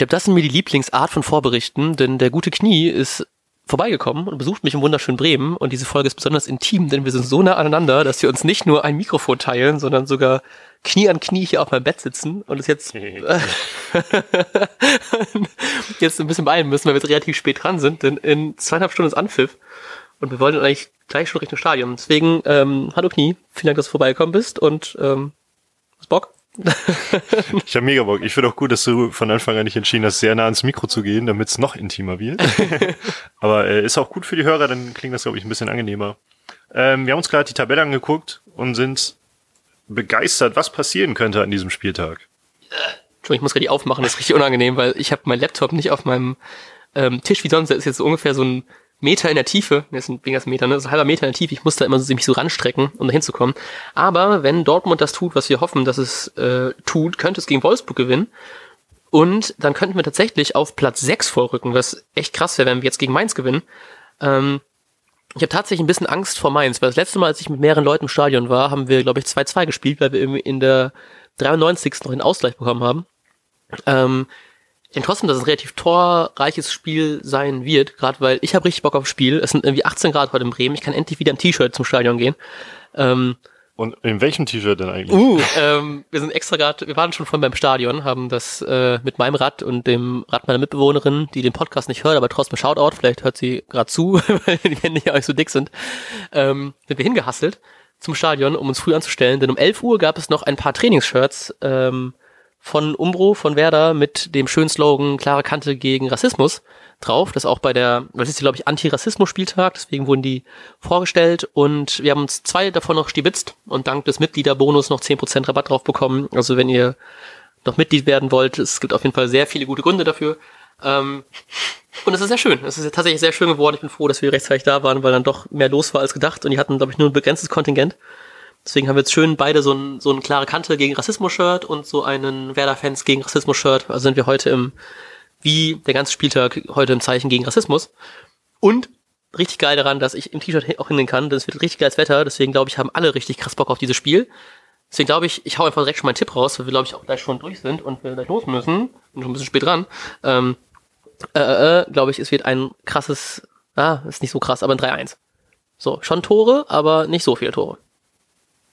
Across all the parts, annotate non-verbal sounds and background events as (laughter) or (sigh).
glaube, das sind mir die Lieblingsart von Vorberichten, denn der gute Knie ist vorbeigekommen und besucht mich im wunderschönen Bremen und diese Folge ist besonders intim, denn wir sind so nah aneinander, dass wir uns nicht nur ein Mikrofon teilen, sondern sogar Knie an Knie hier auf meinem Bett sitzen und es jetzt (laughs) jetzt ein bisschen beeilen müssen, weil wir jetzt relativ spät dran sind, denn in zweieinhalb Stunden ist Anpfiff und wir wollen eigentlich gleich schon Richtung Stadion. Deswegen, ähm, hallo Knie, vielen Dank, dass du vorbeigekommen bist und ähm, hast Bock? (laughs) ich habe mega Bock. Ich finde auch gut, dass du von Anfang an nicht entschieden hast, sehr nah ans Mikro zu gehen, damit es noch intimer wird. (laughs) Aber äh, ist auch gut für die Hörer, dann klingt das, glaube ich, ein bisschen angenehmer. Ähm, wir haben uns gerade die Tabelle angeguckt und sind begeistert, was passieren könnte an diesem Spieltag. Entschuldigung, ich muss gerade die aufmachen, das ist richtig unangenehm, weil ich habe meinen Laptop nicht auf meinem ähm, Tisch wie sonst. Der ist jetzt so ungefähr so ein Meter in der Tiefe, das sind weniger Meter, ne? Das ist ein halber Meter in der Tiefe. Ich muss da immer so, mich so ranstrecken, um da hinzukommen. Aber wenn Dortmund das tut, was wir hoffen, dass es äh, tut, könnte es gegen Wolfsburg gewinnen. Und dann könnten wir tatsächlich auf Platz 6 vorrücken, was echt krass wäre, wenn wir jetzt gegen Mainz gewinnen. Ähm, ich habe tatsächlich ein bisschen Angst vor Mainz, weil das letzte Mal, als ich mit mehreren Leuten im Stadion war, haben wir, glaube ich, 2-2 gespielt, weil wir irgendwie in der 93. noch den Ausgleich bekommen haben. Ähm, denke trotzdem, dass es ein relativ torreiches Spiel sein wird, gerade weil ich habe richtig Bock aufs Spiel. Es sind irgendwie 18 Grad heute in Bremen. Ich kann endlich wieder im T-Shirt zum Stadion gehen. Ähm, und in welchem T-Shirt denn eigentlich? Uh, ähm, wir sind extra gerade, wir waren schon vorhin beim Stadion, haben das äh, mit meinem Rad und dem Rad meiner Mitbewohnerin, die den Podcast nicht hört, aber trotzdem Shoutout, vielleicht hört sie gerade zu, (laughs) weil die Hände ja auch nicht so dick sind, ähm, sind wir hingehasselt zum Stadion, um uns früh anzustellen, denn um 11 Uhr gab es noch ein paar Trainingsshirts ähm, von Umbro, von Werder mit dem schönen Slogan klare Kante gegen Rassismus drauf. Das auch bei der, was ist hier, glaube ich, Anti-Rassismus-Spieltag, deswegen wurden die vorgestellt und wir haben uns zwei davon noch stibitzt und dank des Mitgliederbonus noch 10% Rabatt drauf bekommen. Also wenn ihr noch Mitglied werden wollt, es gibt auf jeden Fall sehr viele gute Gründe dafür. Ähm, und es ist sehr schön. Es ist tatsächlich sehr schön geworden. Ich bin froh, dass wir rechtzeitig da waren, weil dann doch mehr los war als gedacht und die hatten, glaube ich, nur ein begrenztes Kontingent. Deswegen haben wir jetzt schön beide so ein, so ein klare Kante gegen Rassismus-Shirt und so einen Werder-Fans gegen Rassismus-Shirt. Also sind wir heute im, wie der ganze Spieltag, heute im Zeichen gegen Rassismus. Und richtig geil daran, dass ich im T-Shirt auch hingehen kann, denn es wird richtig geiles Wetter. Deswegen glaube ich, haben alle richtig krass Bock auf dieses Spiel. Deswegen glaube ich, ich hau einfach direkt schon meinen Tipp raus, weil wir glaube ich auch gleich schon durch sind und wir gleich los müssen. Bin schon ein bisschen spät dran. Ähm, äh, äh, äh glaube ich, es wird ein krasses, ah, ist nicht so krass, aber ein 3-1. So, schon Tore, aber nicht so viele Tore.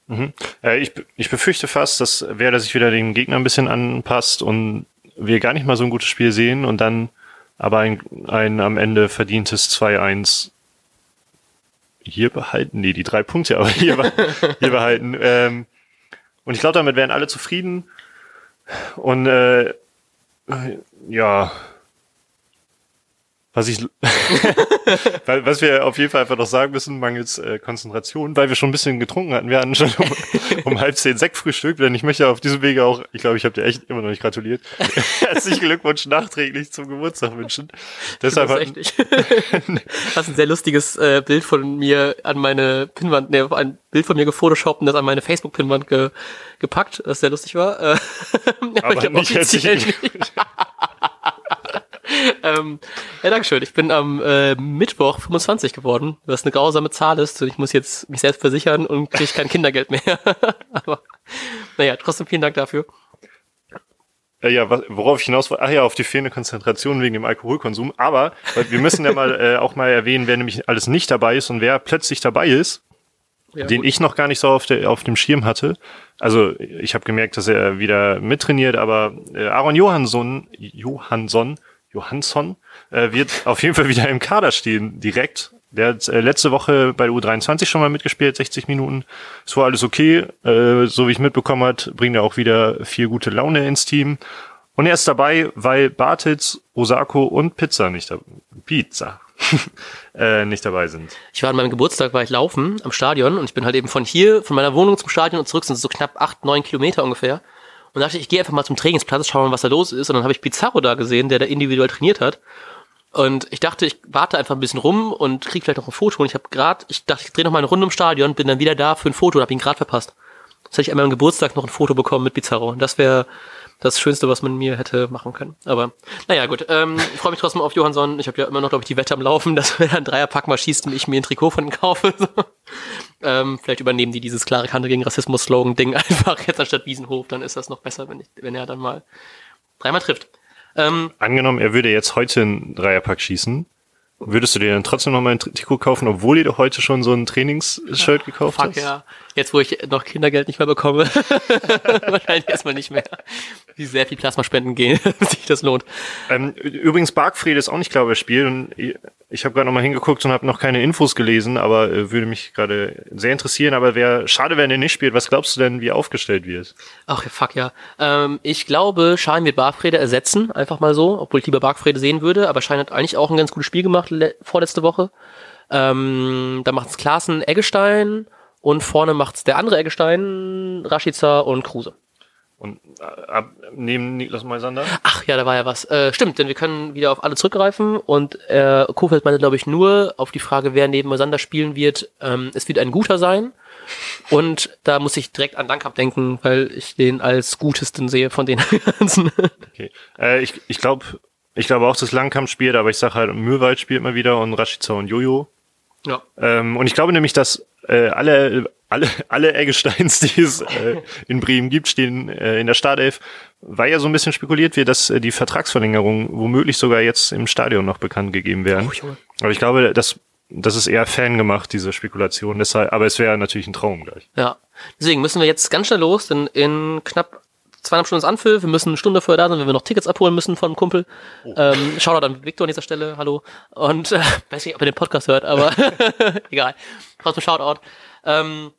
Mhm. Äh, ich, ich befürchte fast, dass Werder sich wieder dem Gegner ein bisschen anpasst und wir gar nicht mal so ein gutes Spiel sehen und dann aber ein, ein am Ende verdientes 2-1 hier behalten. Nee, die drei Punkte, aber hier, (laughs) hier behalten. Ähm, und ich glaube, damit wären alle zufrieden. Und äh, ja, was ich, (laughs) was wir auf jeden Fall einfach noch sagen müssen, mangels äh, Konzentration, weil wir schon ein bisschen getrunken hatten. Wir hatten schon um, (laughs) um halb zehn Sektfrühstück, denn ich möchte auf diesem Wege auch, ich glaube, ich habe dir echt immer noch nicht gratuliert. (laughs) Herzlichen Glückwunsch nachträglich zum Geburtstag wünschen. Deshalb hat, hast ein sehr lustiges äh, Bild von mir an meine Pinwand, ne, ein Bild von mir gefotoshoppt und das an meine Facebook-Pinwand ge, gepackt, das sehr lustig war. Äh, aber, aber nicht herzlichen Glückwunsch ähm, ja, Dankeschön. Ich bin am äh, Mittwoch 25 geworden, was eine grausame Zahl ist. Und ich muss jetzt mich selbst versichern und kriege kein Kindergeld mehr. (laughs) Aber naja, trotzdem vielen Dank dafür. Äh, ja, worauf ich hinaus wollte, ach ja, auf die fehlende Konzentration wegen dem Alkoholkonsum. Aber wir müssen ja mal äh, auch mal erwähnen, wer nämlich alles nicht dabei ist und wer plötzlich dabei ist, ja, den gut. ich noch gar nicht so auf, der, auf dem Schirm hatte. Also ich habe gemerkt, dass er wieder mittrainiert, aber äh, Aaron Johansson, Johansson Johansson äh, wird (laughs) auf jeden Fall wieder im Kader stehen, direkt. Der hat äh, letzte Woche bei der U23 schon mal mitgespielt, 60 Minuten. Es war alles okay. Äh, so wie ich mitbekommen hat, bringt er auch wieder viel gute Laune ins Team. Und er ist dabei, weil Bartitz, Osako und Pizza nicht dabei Pizza (laughs) äh, nicht dabei sind. Ich war an meinem Geburtstag, war ich laufen am Stadion und ich bin halt eben von hier, von meiner Wohnung zum Stadion und zurück sind so knapp acht, neun Kilometer ungefähr. Und dachte ich, ich gehe einfach mal zum Trainingsplatz, schauen, was da los ist. Und dann habe ich Pizarro da gesehen, der da individuell trainiert hat. Und ich dachte, ich warte einfach ein bisschen rum und krieg vielleicht noch ein Foto. Und ich habe gerade, ich dachte, ich drehe noch mal eine Runde im Stadion, bin dann wieder da für ein Foto und habe ihn gerade verpasst. Jetzt hätte ich einmal am Geburtstag noch ein Foto bekommen mit Pizarro. Und das wäre das Schönste, was man mir hätte machen können. Aber naja, gut. Ähm, ich freue mich trotzdem auf Johansson. Ich habe ja immer noch, glaube ich, die Wette am Laufen, (laughs) dass wenn er einen Dreierpack mal schießt und ich mir ein Trikot von ihm kaufe. So. Ähm, vielleicht übernehmen die dieses klare Kante gegen Rassismus-Slogan-Ding (laughs) einfach jetzt anstatt Wiesenhof. Dann ist das noch besser, wenn, ich, wenn er dann mal dreimal trifft. Ähm, Angenommen, er würde jetzt heute einen Dreierpack schießen. Würdest du dir dann trotzdem noch mal ein Trikot kaufen, obwohl ihr heute schon so ein Trainingsshirt gekauft fuck, hast? ja. Jetzt, wo ich noch Kindergeld nicht mehr bekomme. (laughs) Wahrscheinlich erstmal nicht mehr. Wie sehr viel Plasmaspenden gehen, (laughs) sich das lohnt. Ähm, übrigens, Barkfried ist auch nicht klar, wer spielt. Und ich habe gerade noch mal hingeguckt und habe noch keine Infos gelesen, aber äh, würde mich gerade sehr interessieren. Aber wer schade, wenn er nicht spielt, was glaubst du denn, wie aufgestellt wird? Ach ja, fuck ja. Ähm, ich glaube, Schein wird Barkfrede ersetzen, einfach mal so, obwohl ich lieber Barkfrede sehen würde. Aber Schein hat eigentlich auch ein ganz gutes Spiel gemacht vorletzte Woche. Ähm, da macht's Klaassen Eggestein und vorne macht's der andere Eggestein, Rashica und Kruse. Und äh, ab, neben Niklas Moisander? Ach ja, da war ja was. Äh, stimmt, denn wir können wieder auf alle zurückgreifen und äh, Kofeld meinte, glaube ich, nur auf die Frage, wer neben Moisander spielen wird. Ähm, es wird ein guter sein. Und da muss ich direkt an Dankap denken, weil ich den als gutesten sehe von den (laughs) ganzen. okay. Äh, ich ich glaube ich glaube auch, dass Langkamp spielt, aber ich sage halt, Mühlwald spielt mal wieder und Rashica und Jojo. Ja. Ähm, und ich glaube nämlich, dass äh, alle alle, (laughs) alle Eggesteins, die es äh, (laughs) in Bremen gibt, stehen äh, in der Startelf, weil ja so ein bisschen spekuliert wird, dass äh, die Vertragsverlängerungen womöglich sogar jetzt im Stadion noch bekannt gegeben werden. Oh, aber ich glaube, das, das ist eher Fan gemacht, diese Spekulation. Deshalb, aber es wäre natürlich ein Traum gleich. Ja, deswegen müssen wir jetzt ganz schnell los, denn in knapp zweieinhalb Stunden ist Anpfiff, wir müssen eine Stunde vorher da sein, wenn wir noch Tickets abholen müssen von einem Kumpel. Oh. Ähm, Shoutout an Victor an dieser Stelle, hallo. Und äh, (laughs) weiß nicht, ob er den Podcast hört, aber (laughs) egal. Trotzdem Shoutout. Ähm,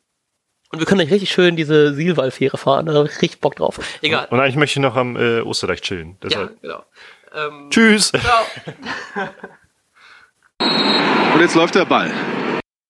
und wir können dann richtig schön diese Silwal-Fähre fahren. Da habe ich richtig Bock drauf. Egal. Und eigentlich möchte ich noch am äh, Osterreich chillen. Deshalb. Ja, genau. Ähm, Tschüss. Ciao. Und jetzt läuft der Ball.